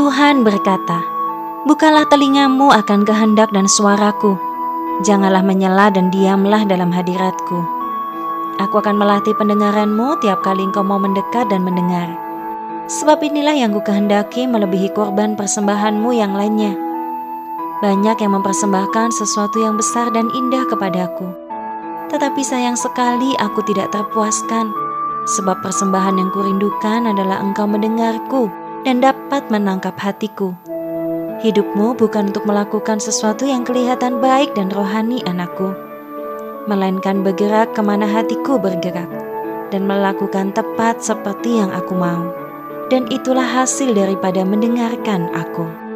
Tuhan berkata, Bukalah telingamu akan kehendak dan suaraku. Janganlah menyela dan diamlah dalam hadiratku. Aku akan melatih pendengaranmu tiap kali engkau mau mendekat dan mendengar. Sebab inilah yang ku kehendaki melebihi korban persembahanmu yang lainnya. Banyak yang mempersembahkan sesuatu yang besar dan indah kepadaku. Tetapi sayang sekali aku tidak terpuaskan, sebab persembahan yang kurindukan adalah engkau mendengarku dan dapat menangkap hatiku. Hidupmu bukan untuk melakukan sesuatu yang kelihatan baik dan rohani anakku, melainkan bergerak ke mana hatiku bergerak dan melakukan tepat seperti yang aku mau. Dan itulah hasil daripada mendengarkan aku.